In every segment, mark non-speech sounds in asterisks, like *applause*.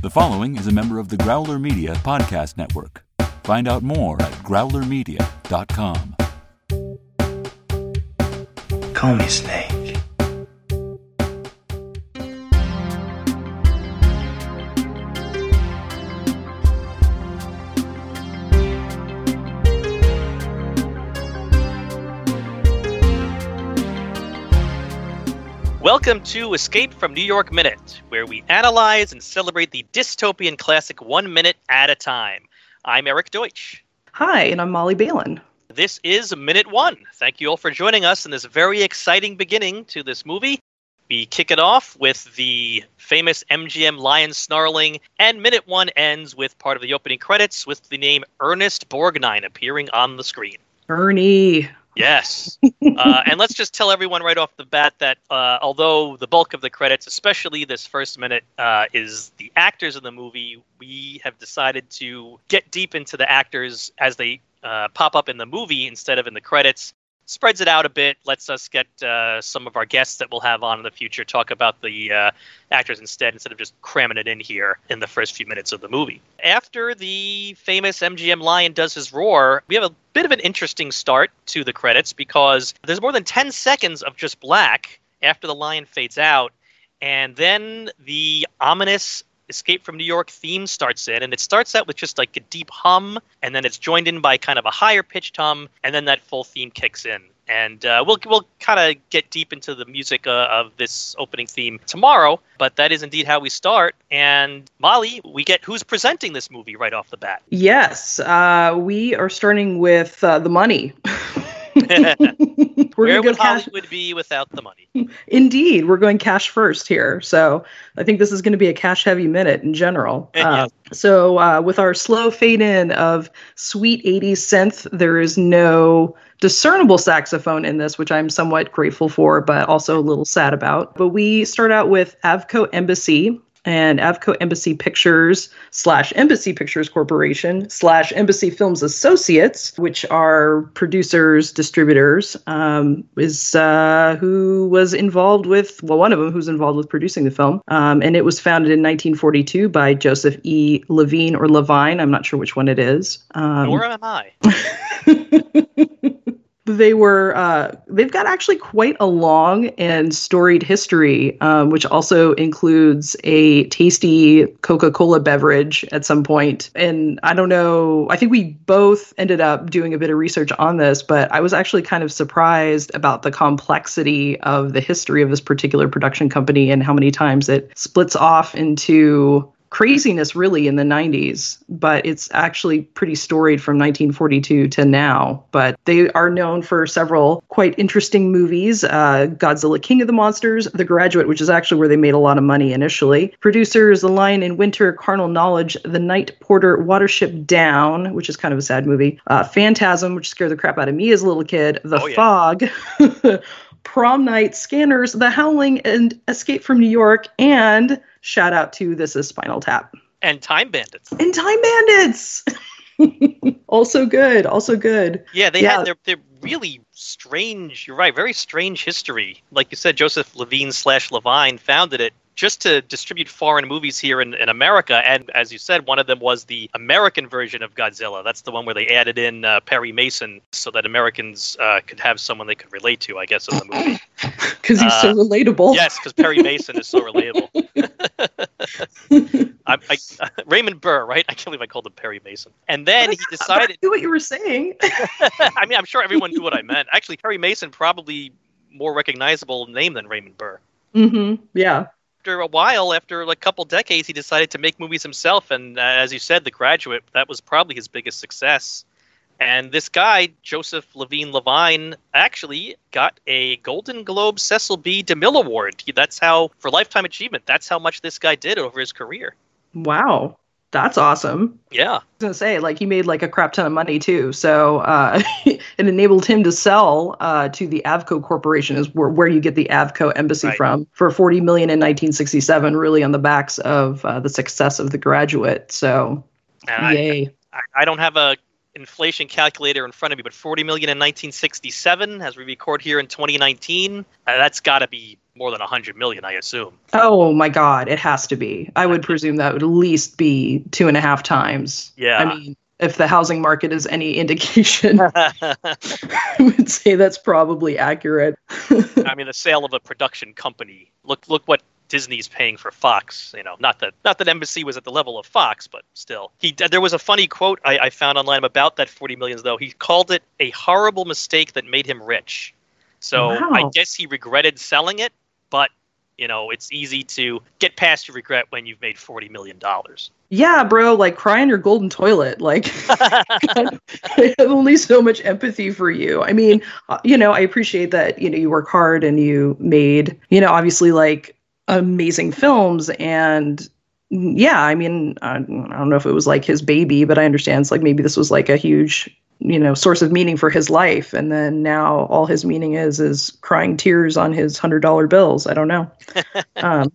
The following is a member of the Growler Media Podcast Network. Find out more at growlermedia.com. Call me Snake. Welcome to Escape from New York Minute, where we analyze and celebrate the dystopian classic one minute at a time. I'm Eric Deutsch. Hi, and I'm Molly Balin. This is Minute One. Thank you all for joining us in this very exciting beginning to this movie. We kick it off with the famous MGM lion snarling, and Minute One ends with part of the opening credits with the name Ernest Borgnine appearing on the screen. Ernie. Yes. *laughs* uh, and let's just tell everyone right off the bat that uh, although the bulk of the credits, especially this first minute, uh, is the actors in the movie, we have decided to get deep into the actors as they uh, pop up in the movie instead of in the credits. Spreads it out a bit, lets us get uh, some of our guests that we'll have on in the future talk about the uh, actors instead, instead of just cramming it in here in the first few minutes of the movie. After the famous MGM lion does his roar, we have a bit of an interesting start to the credits because there's more than 10 seconds of just black after the lion fades out, and then the ominous Escape from New York theme starts in, and it starts out with just like a deep hum, and then it's joined in by kind of a higher pitched hum, and then that full theme kicks in. And uh, we'll we'll kind of get deep into the music uh, of this opening theme tomorrow, but that is indeed how we start. And Molly, we get who's presenting this movie right off the bat. Yes, uh, we are starting with uh, the money. *laughs* *laughs* Where would cash. Hollywood be without the money? *laughs* Indeed, we're going cash first here. So I think this is going to be a cash heavy minute in general. *laughs* Uh, so uh, with our slow fade in of sweet 80s synth, there is no discernible saxophone in this, which I'm somewhat grateful for, but also a little sad about. But we start out with Avco Embassy. And Avco Embassy Pictures slash Embassy Pictures Corporation slash Embassy Films Associates, which are producers, distributors, um, is uh, who was involved with, well, one of them who's involved with producing the film. Um, and it was founded in 1942 by Joseph E. Levine or Levine. I'm not sure which one it is. Um, Nor am I. *laughs* they were uh, they've got actually quite a long and storied history um, which also includes a tasty coca-cola beverage at some point. And i don't know i think we both ended up doing a bit of research on this but i was actually kind of surprised about the complexity of the history of this particular production company and how many times it splits off into craziness really in the 90s, but it's actually pretty storied from 1942 to now. But they are known for several quite interesting movies uh, Godzilla King of the Monsters, The Graduate, which is actually where they made a lot of money initially. Producers The Lion in Winter, Carnal Knowledge, The Night Porter, Watership Down, which is kind of a sad movie, uh, Phantasm, which scared the crap out of me as a little kid, The Oh, yeah. Fog. *laughs* Prom Night, Scanners, The Howling, and Escape from New York, and shout out to This Is Spinal Tap. And Time Bandits. And Time Bandits! *laughs* also good, also good. Yeah, they Yeah. had their their really strange. You're right, very strange history. Like you said, Joseph Levine slash Levine founded it just to distribute foreign movies here in, in America. And as you said, one of them was the American version of Godzilla. That's the one where they added in uh, Perry Mason so that Americans uh, could have someone they could relate to. I guess in the movie. *laughs* Because he's so Uh, relatable. yes, because Perry Mason is so relatable. *laughs* I, I, *laughs* Raymond Burr, right? I can't believe I called him Perry Mason. And then he But I decided. knew what you were saying. I mean, I'm sure everyone knew what I meant. Actually, Perry Mason probably more recognizable name than Raymond Burr. Mm-hmm. Yeah. After a while, after a couple decades, he decided to make movies himself, and uh, as you said, The Graduate that was probably his biggest success. And this guy, Joseph Levine Levine, actually got a Golden Globe Cecil B. DeMille Award. That's how, for lifetime achievement, that's how much this guy did over his career. Wow. That's awesome. Yeah. I was gonna say, like he made like a crap ton of money too. So uh, *laughs* it enabled him to sell uh, to the Avco Corporation, is where, where you get the Avco embassy Right. from, for 40 million in 1967, really on the backs of uh, the success of The Graduate. So And I, yay. I, I don't have a inflation calculator in front of me, but 40 million in 1967, as we record here in 2019, uh, that's got to be more than 100 million, I assume. Oh my God, it has to be. I would presume that would at least be two and a half times. Yeah. I mean, if the housing market is any indication, *laughs* I would say that's probably accurate. *laughs* I mean, the sale of a production company. Look, look what Disney's paying for Fox. You know, not that not that Embassy was at the level of Fox, but still. He there was a funny quote I, I found online about that 40 millions though. He called it a horrible mistake that made him rich. So Wow. I guess he regretted selling it, but you know, it's easy to get past your regret when you've made 40 million dollars. yeah, bro, like cry in your golden toilet. Like, *laughs* I have only so much empathy for you. I mean, uh, you know, I appreciate that, you know, you work hard and you made, you know, obviously like amazing films and yeah, I mean, I, I don't know if it was like his baby, but I understand it's like maybe this was like a huge, you know, source of meaning for his life. And then now all his meaning is, is crying tears on his hundred dollar bills. I don't know. *laughs* um,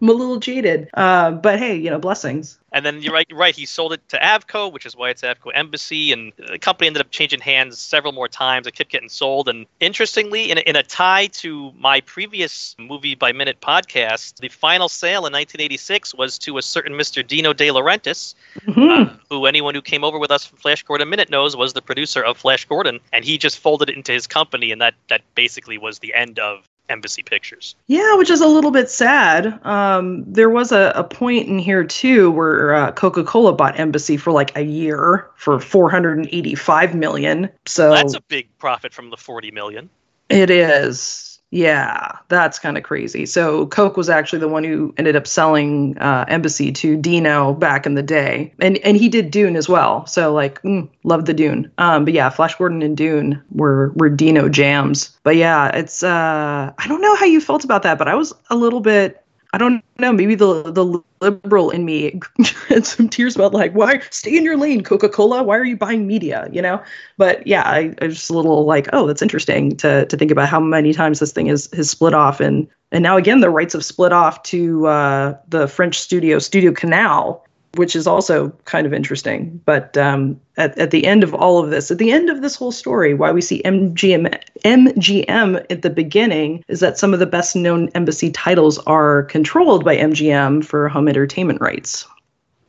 I'm a little jaded, uh, but hey, you know, blessings. And then you're right. You're right. He sold it to Avco, which is why it's Avco Embassy, and the company ended up changing hands several more times. It kept getting sold. And interestingly, in a, in a tie to my previous movie by minute podcast, the final sale in 1986 was to a certain Mr. Dino De Laurentiis, Mhm. uh, who anyone who came over with us from Flash Gordon Minute knows was the producer of Flash Gordon, and he just folded it into his company, and that that basically was the end of Embassy Pictures. Yeah, which is a little bit sad. Um, there was a, a point in here too where uh, Coca Cola bought Embassy for like a year for 485 million. So That's a big profit from the 40 million. it is. Yeah, that's kind of crazy. So Coke was actually the one who ended up selling uh, Embassy to Dino back in the day, and and he did Dune as well. So like, mm, love the Dune. Um, but yeah, Flash Gordon and Dune were were Dino jams. But yeah, it's uh, I don't know how you felt about that, but I was a little bit. I don't know. Maybe the the liberal in me *laughs* had some tears about like, why stay in your lane, Coca Cola? Why are you buying media? You know. But yeah, I, I was just a little like, oh, that's interesting to to think about how many times this thing is has split off, and and now again the rights have split off to uh, the French studio Studio Canal, which is also kind of interesting. But um, at at the end of all of this, at the end of this whole story, why we see MGM MGM at the beginning is that some of the best known embassy titles are controlled by MGM for home entertainment rights.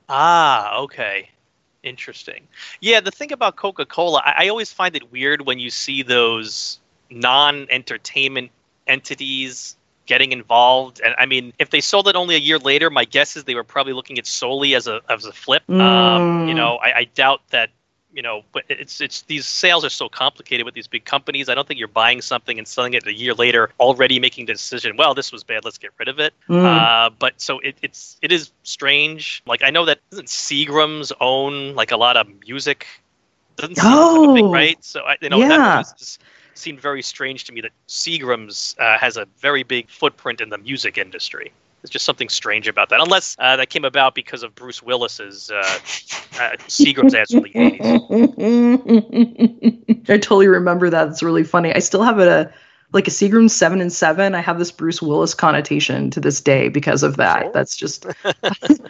Ah, okay. Interesting. Yeah, the thing about Coca Cola, I, I always find it weird when you see those non entertainment entities getting involved. And I mean, if they sold it only a year later, my guess is they were probably looking at solely as a as a flip. Um, you Mm. know, I, I doubt that. You know, but it's it's these sales are so complicated with these big companies. I don't think you're buying something and selling it a year later, already making the decision. Well, this was bad. Let's get rid of it. Mm. Uh, but so it, it's it is strange. Like I know that doesn't Seagram's own like a lot of music. Doesn't Oh, right? So I, you know that yeah. was just seemed very strange to me that Seagram's uh, has a very big footprint in the music industry. There's just something strange about that, unless uh, that came about because of Bruce Willis's uh, uh, Seagram's ads from the 80s. I totally remember that. It's really funny. I still have a like a Seagram seven and seven. I have this Bruce Willis connotation to this day because of that. Sure. That's just *laughs* *laughs*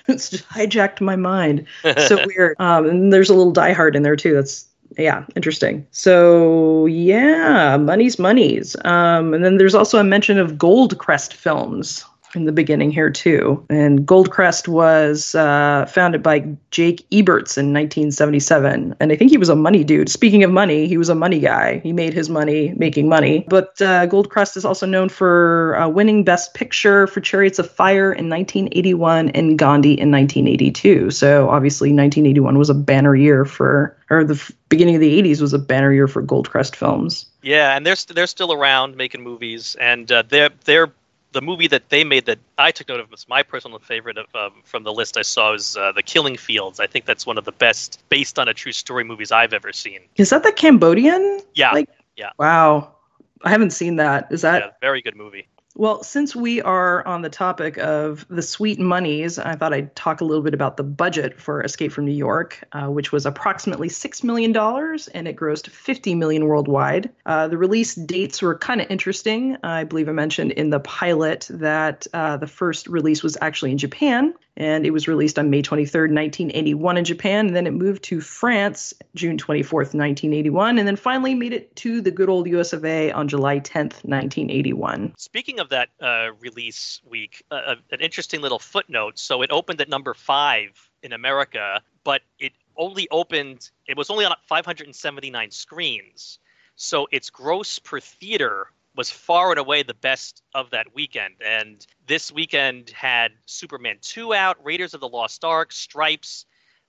it's just hijacked my mind. So weird. Um, and there's a little Die Hard in there too. That's yeah, interesting. So yeah, money's money's. Um, and then there's also a mention of Goldcrest Films in the beginning here too. And Goldcrest was uh, founded by Jake Eberts in 1977, and I think he was a money dude. Speaking of money, he was a money guy. He made his money making money. But uh, Goldcrest is also known for uh, winning Best Picture for Chariots of Fire in 1981 and Gandhi in 1982. So obviously, 1981 was a banner year for, or the beginning of the 80s was a banner year for Goldcrest films. Yeah, and they're st- they're still around making movies, and uh, they're the movie that they made that I took note of was my personal favorite of, um, from the list I saw is uh, The Killing Fields. I think that's one of the best based on a true story movies I've ever seen. Is that the Cambodian? Yeah, Like- yeah. Wow. I haven't seen that. Is that yeah, very good movie. Well, since we are on the topic of the sweet monies, I thought I'd talk a little bit about the budget for Escape from New York, uh, which was approximately $6 million and it grossed 50 million worldwide. Uh, the release dates were kind of interesting. I believe I mentioned in the pilot that uh, the first release was actually in Japan and it was released on May 23rd, 1981 in Japan, and then it moved to France June 24th, 1981, and then finally made it to the good old US of A on July 10th, 1981. Speaking of that uh, release week, uh, uh, an interesting little footnote. So it opened at number five in America, but it only opened, it was only on 579 screens. So its gross per theater was far and away the best of that weekend. And this weekend had Superman 2 out, Raiders of the Lost Ark, Stripes,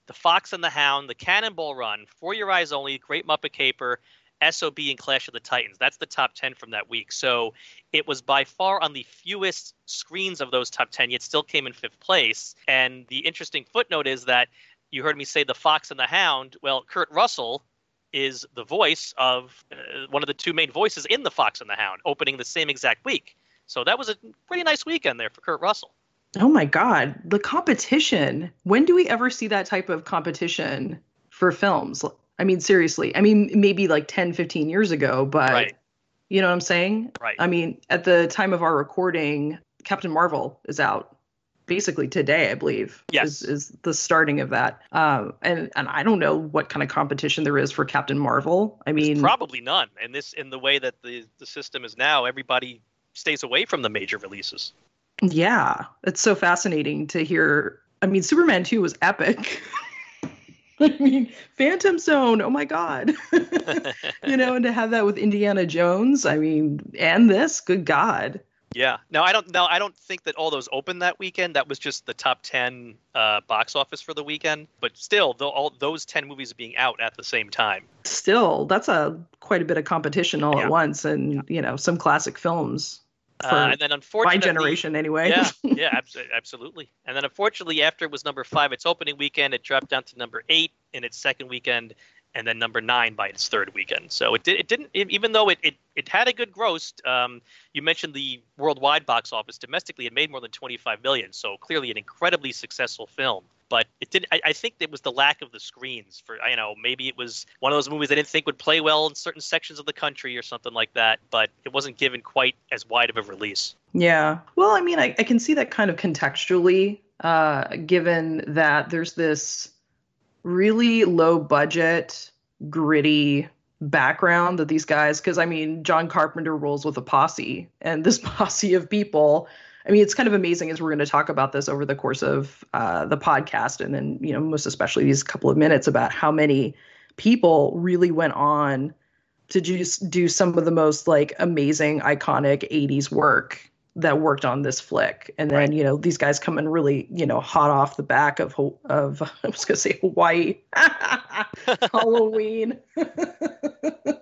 The Fox and the Hound, The Cannonball Run, For Your Eyes Only, Great Muppet Caper, SOB, and Clash of the Titans. That's the top 10 from that week. So it was by far on the fewest screens of those top 10, yet still came in fifth place. And the interesting footnote is that you heard me say The Fox and the Hound. Well, Kurt Russell is the voice of uh, one of the two main voices in The Fox and the Hound, opening the same exact week. So that was a pretty nice weekend there for Kurt Russell. Oh my God, the competition. When do we ever see that type of competition for films? I mean, seriously. I mean, maybe like 10, 15 years ago, but Right. you know what I'm saying? Right. I mean, at the time of our recording, Captain Marvel is out basically today, I believe. Yes. Is, is the starting of that. Um, and, and I don't know what kind of competition there is for Captain Marvel. I mean, Probably none. And this, in the way that the, the system is now, everybody stays away from the major releases. Yeah, it's so fascinating to hear. I mean, Superman 2 was epic. *laughs* *laughs* I mean, Phantom Zone, oh my God. *laughs* you know, *laughs* and to have that with Indiana Jones, I mean, and this, good God. Yeah. Now I don't. Now I don't think that all those opened that weekend. That was just the top ten uh, box office for the weekend. But still, though, all those ten movies being out at the same time. Still, that's a quite a bit of competition all Yeah. at once, and you know, some classic films Uh, and then unfortunately, my generation, anyway. yeah, *laughs* yeah, abs- absolutely. And then unfortunately, after it was number five, its opening weekend, it dropped down to number eight in its second weekend, and then number nine by its third weekend. So it did. It didn't. It, even though it, it it had a good gross. Um, you mentioned the worldwide box office. Domestically, it made more than twenty five million. So clearly, an incredibly successful film. But it did. I, I think it was the lack of the screens. For you know, maybe it was one of those movies I didn't think would play well in certain sections of the country or something like that. But it wasn't given quite as wide of a release. Yeah. Well, I mean, I, I can see that kind of contextually, uh, given that there's this really low budget, gritty background that these guys, because I mean, John Carpenter rolls with a posse, and this *laughs* posse of people. I mean, it's kind of amazing as we're going to talk about this over the course of uh, the podcast, and then you know, most especially these couple of minutes about how many people really went on to just do some of the most like amazing, iconic '80s work that worked on this flick. And then Right. you know, these guys come in really, you know, hot off the back of of *laughs* I was going to say Hawaii, *laughs* Halloween. *laughs*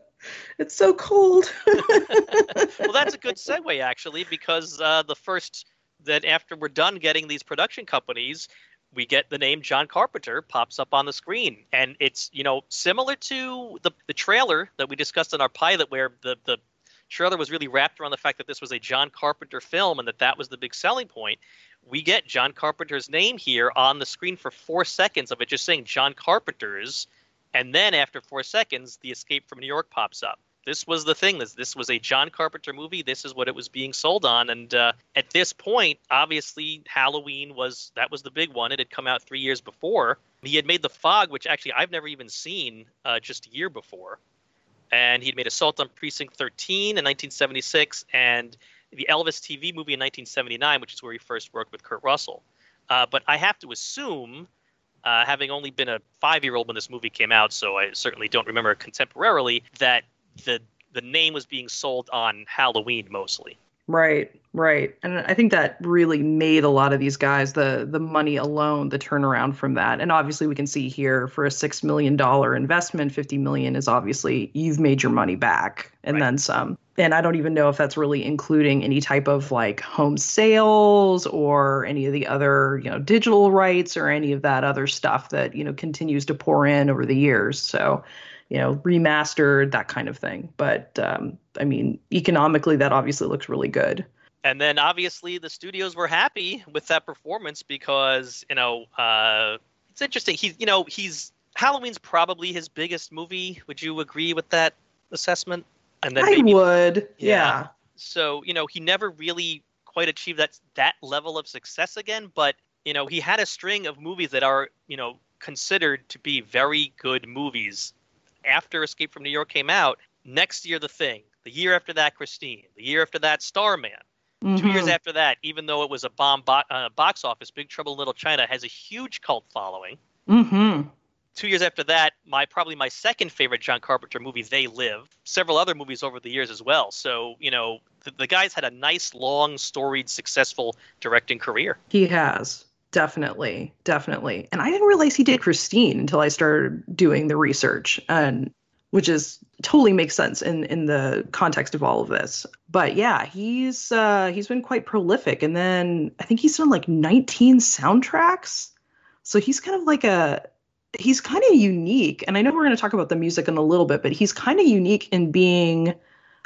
it's so cold. *laughs* well, that's a good segue actually, because uh, the first that after we're done getting these production companies, we get the name John Carpenter pops up on the screen, and it's you know similar to the the trailer that we discussed in our pilot, where the the trailer was really wrapped around the fact that this was a John Carpenter film and that that was the big selling point. We get John Carpenter's name here on the screen for four seconds of it just saying John Carpenter's, and then after four seconds, the Escape from New York pops up this was the thing. This this was a John Carpenter movie. This is what it was being sold on. And uh, at this point, obviously, Halloween was that was the big one. It had come out three years before. He had made The Fog, which actually I've never even seen, uh, just a year before. And he'd made Assault on Precinct 13 in 1976, and the Elvis TV movie in 1979, which is where he first worked with Kurt Russell. Uh, but I have to assume uh, having only been a five year old when this movie came out, so I certainly don't remember contemporarily, that the the name was being sold on Halloween mostly. Right, right. And I think that really made a lot of these guys the the money alone, the turnaround from that. And obviously we can see here for a 6 million dollar investment, 50 million is obviously you've made your money back and Right. then some. And I don't even know if that's really including any type of like home sales or any of the other, you know, digital rights or any of that other stuff that, you know, continues to pour in over the years. So, you know, remastered, that kind of thing. But um, I mean, economically, that obviously looks really good. And then obviously the studios were happy with that performance because you know uh, it's interesting. He's you know he's Halloween's probably his biggest movie. Would you agree with that assessment? And then I maybe would, Yeah. yeah. so you know he never really quite achieved that that level of success again but you know, he had a string of movies that are, you know, considered to be very good movies after Escape from New York came out. Next year, The Thing. The year after that, Christine. The year after that, Starman. Mm-hmm. Two years after that, even though it was a bomb bo- uh, box office, Big Trouble in Little China has a huge cult following. Mm-hmm. Two years after that, my probably my second favorite John Carpenter movie, They Live. Several other movies over the years as well. So you know, the, the guy's had a nice, long, storied, successful directing career. He has. Definitely, definitely. And I didn't realize he did Christine until I started doing the research, and which is totally makes sense in in the context of all of this. But yeah, he's uh, he's been quite prolific, and then I think he's done like 19 soundtracks. So he's kind of like a he's kind of unique, and I know we're going to talk about the music in a little bit, but he's kind of unique in being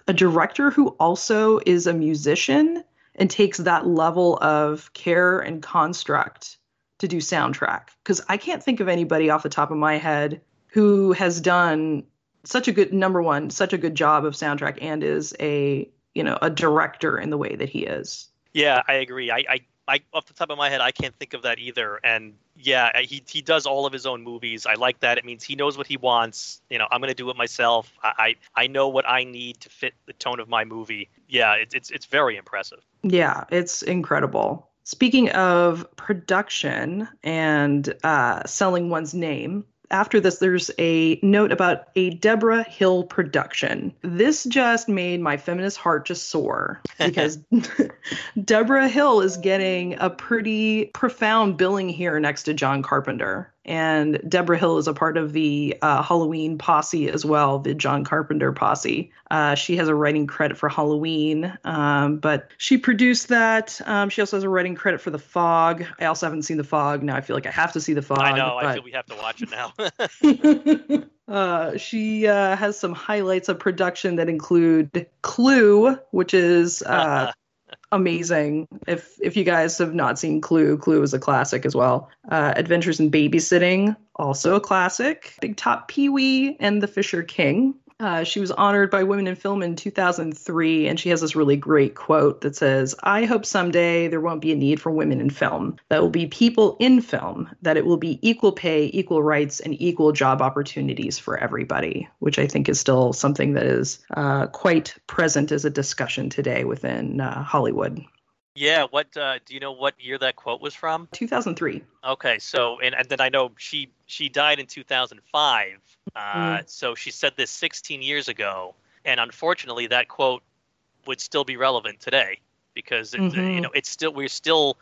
a director who also is a musician and takes that level of care and construct to do soundtrack because i can't think of anybody off the top of my head who has done such a good number one such a good job of soundtrack and is a you know a director in the way that he is Yeah, I agree. I, I, I off the top of my head, I can't think of that either. And yeah, he he does all of his own movies. I like that. It means he knows what he wants. You know, I'm to do it myself. I, I I know what I need to fit the tone of my movie. Yeah, it's it's it's very impressive. yeah it's incredible speaking of production and uh, selling one's name after this, there's a note about a Debra Hill production. This just made my feminist heart just soar *laughs* because *laughs* Debra Hill is getting a pretty profound billing here next to John Carpenter. And Debra Hill is a part of the uh, Halloween posse as well, the John Carpenter posse. Uh, she has a writing credit for Halloween, um, but she produced that. Um, she also has a writing credit for The Fog. I also haven't seen The Fog. Now I feel like I have to see The Fog. I know. I feel we have to watch it now. *laughs* *laughs* uh, she uh, has some highlights of production that include Clue, which is uh, *laughs* amazing. If if you guys have not seen Clue, Clue is a classic as well. Uh, Adventures in Babysitting, also a classic. Big Top Pee Wee and The Fisher King. Uh, she was honored by Women in Film in 2003, and she has this really great quote that says, I hope someday there won't be a need for women in film. That will be people in film, that it will be equal pay, equal rights, and equal job opportunities for everybody, which I think is still something that is uh, quite present as a discussion today within uh, Hollywood. Yeah. What uh, do you know? What year that quote was from? 2003. Okay, so and, and then I know she she died in 2005. Uh, So she said this 16 years ago, and unfortunately, that quote would still be relevant today because it, Mhm. you know it's still we're still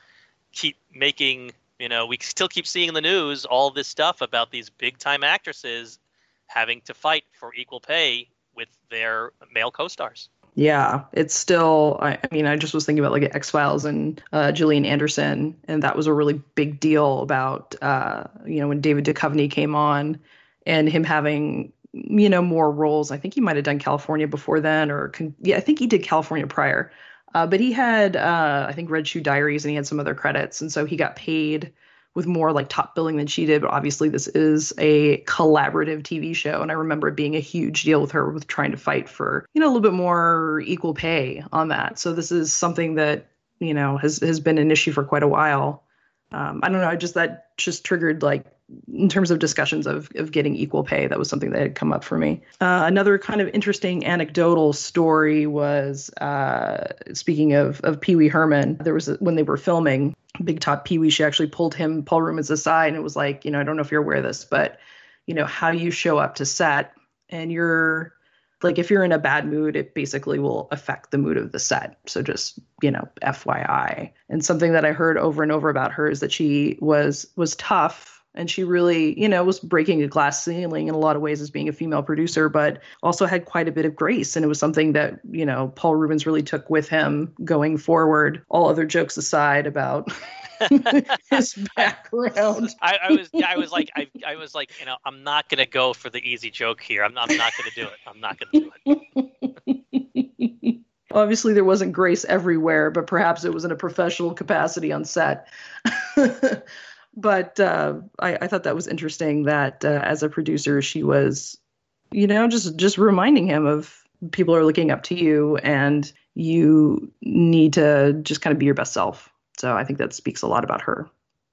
keep making you know we still keep seeing in the news all this stuff about these big time actresses having to fight for equal pay with their male co-stars. Yeah, it's still. I, I mean, I just was thinking about like X Files and uh, Gillian Anderson, and that was a really big deal about uh, you know when David Duchovny came on, and him having you know more roles. I think he might have done Kalifornia before then, or con- yeah, I think he did Kalifornia prior. Uh, but he had uh, I think Red Shoe Diaries, and he had some other credits, and so he got paid with more like top billing than she did. But obviously, this is a collaborative TV show, and I remember it being a huge deal with her with trying to fight for you know a little bit more equal pay on that. So this is something that you know has has been an issue for quite a while. Um, I don't know. I just that just triggered like in terms of discussions of of getting equal pay. That was something that had come up for me. Uh, another kind of interesting anecdotal story was uh, speaking of of Pee Wee Herman. There was a, when they were filming Big Top Pee Wee, she actually pulled him Paul Reubens aside and it was like, you know, I don't know if you're aware of this, but you know how you show up to set and you're like if you're in a bad mood it basically will affect the mood of the set so just you know fyi and something that i heard over and over about her is that she was was tough and she really you know was breaking a glass ceiling in a lot of ways as being a female producer but also had quite a bit of grace and it was something that you know paul reubens really took with him going forward all other jokes aside about *laughs* his background *laughs* I, I was I was like I, I was like you know I'm not gonna go for the easy joke here. I'm not, I'm not gonna do it. I'm not gonna do it. *laughs* Obviously, there wasn't grace everywhere, but perhaps it was in a professional capacity on set. But uh, I, I thought that was interesting that uh, as a producer, she was, you know, just just reminding him of people are looking up to you, and you need to just kind of be your best self. So I think that speaks a lot about her.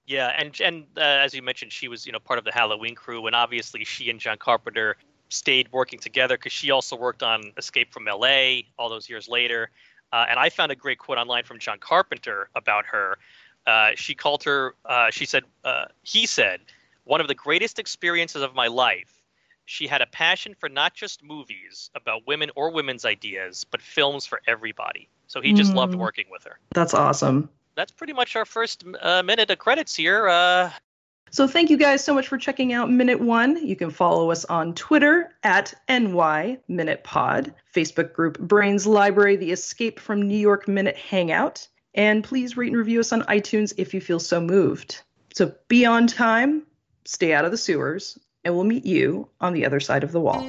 Yeah, and and uh, as you mentioned, she was you know part of the Halloween crew, and obviously she and John Carpenter stayed working together because she also worked on Escape from L.A. all those years later. Uh, and I found a great quote online from John Carpenter about her. Uh, she called her. Uh, she said. Uh, he said, "One of the greatest experiences of my life." She had a passion for not just movies about women or women's ideas, but films for everybody. So he just loved Mm. working with her. That's awesome. That's pretty much our first uh, minute of credits here. Uh, So thank you guys so much for checking out Minute One. You can follow us on Twitter at NY Minute Pod, Facebook group Brains Library, the Escape from New York Minute Hangout, and please rate and review us on iTunes if you feel so moved. So be on time, stay out of the sewers, and we'll meet you on the other side of the wall.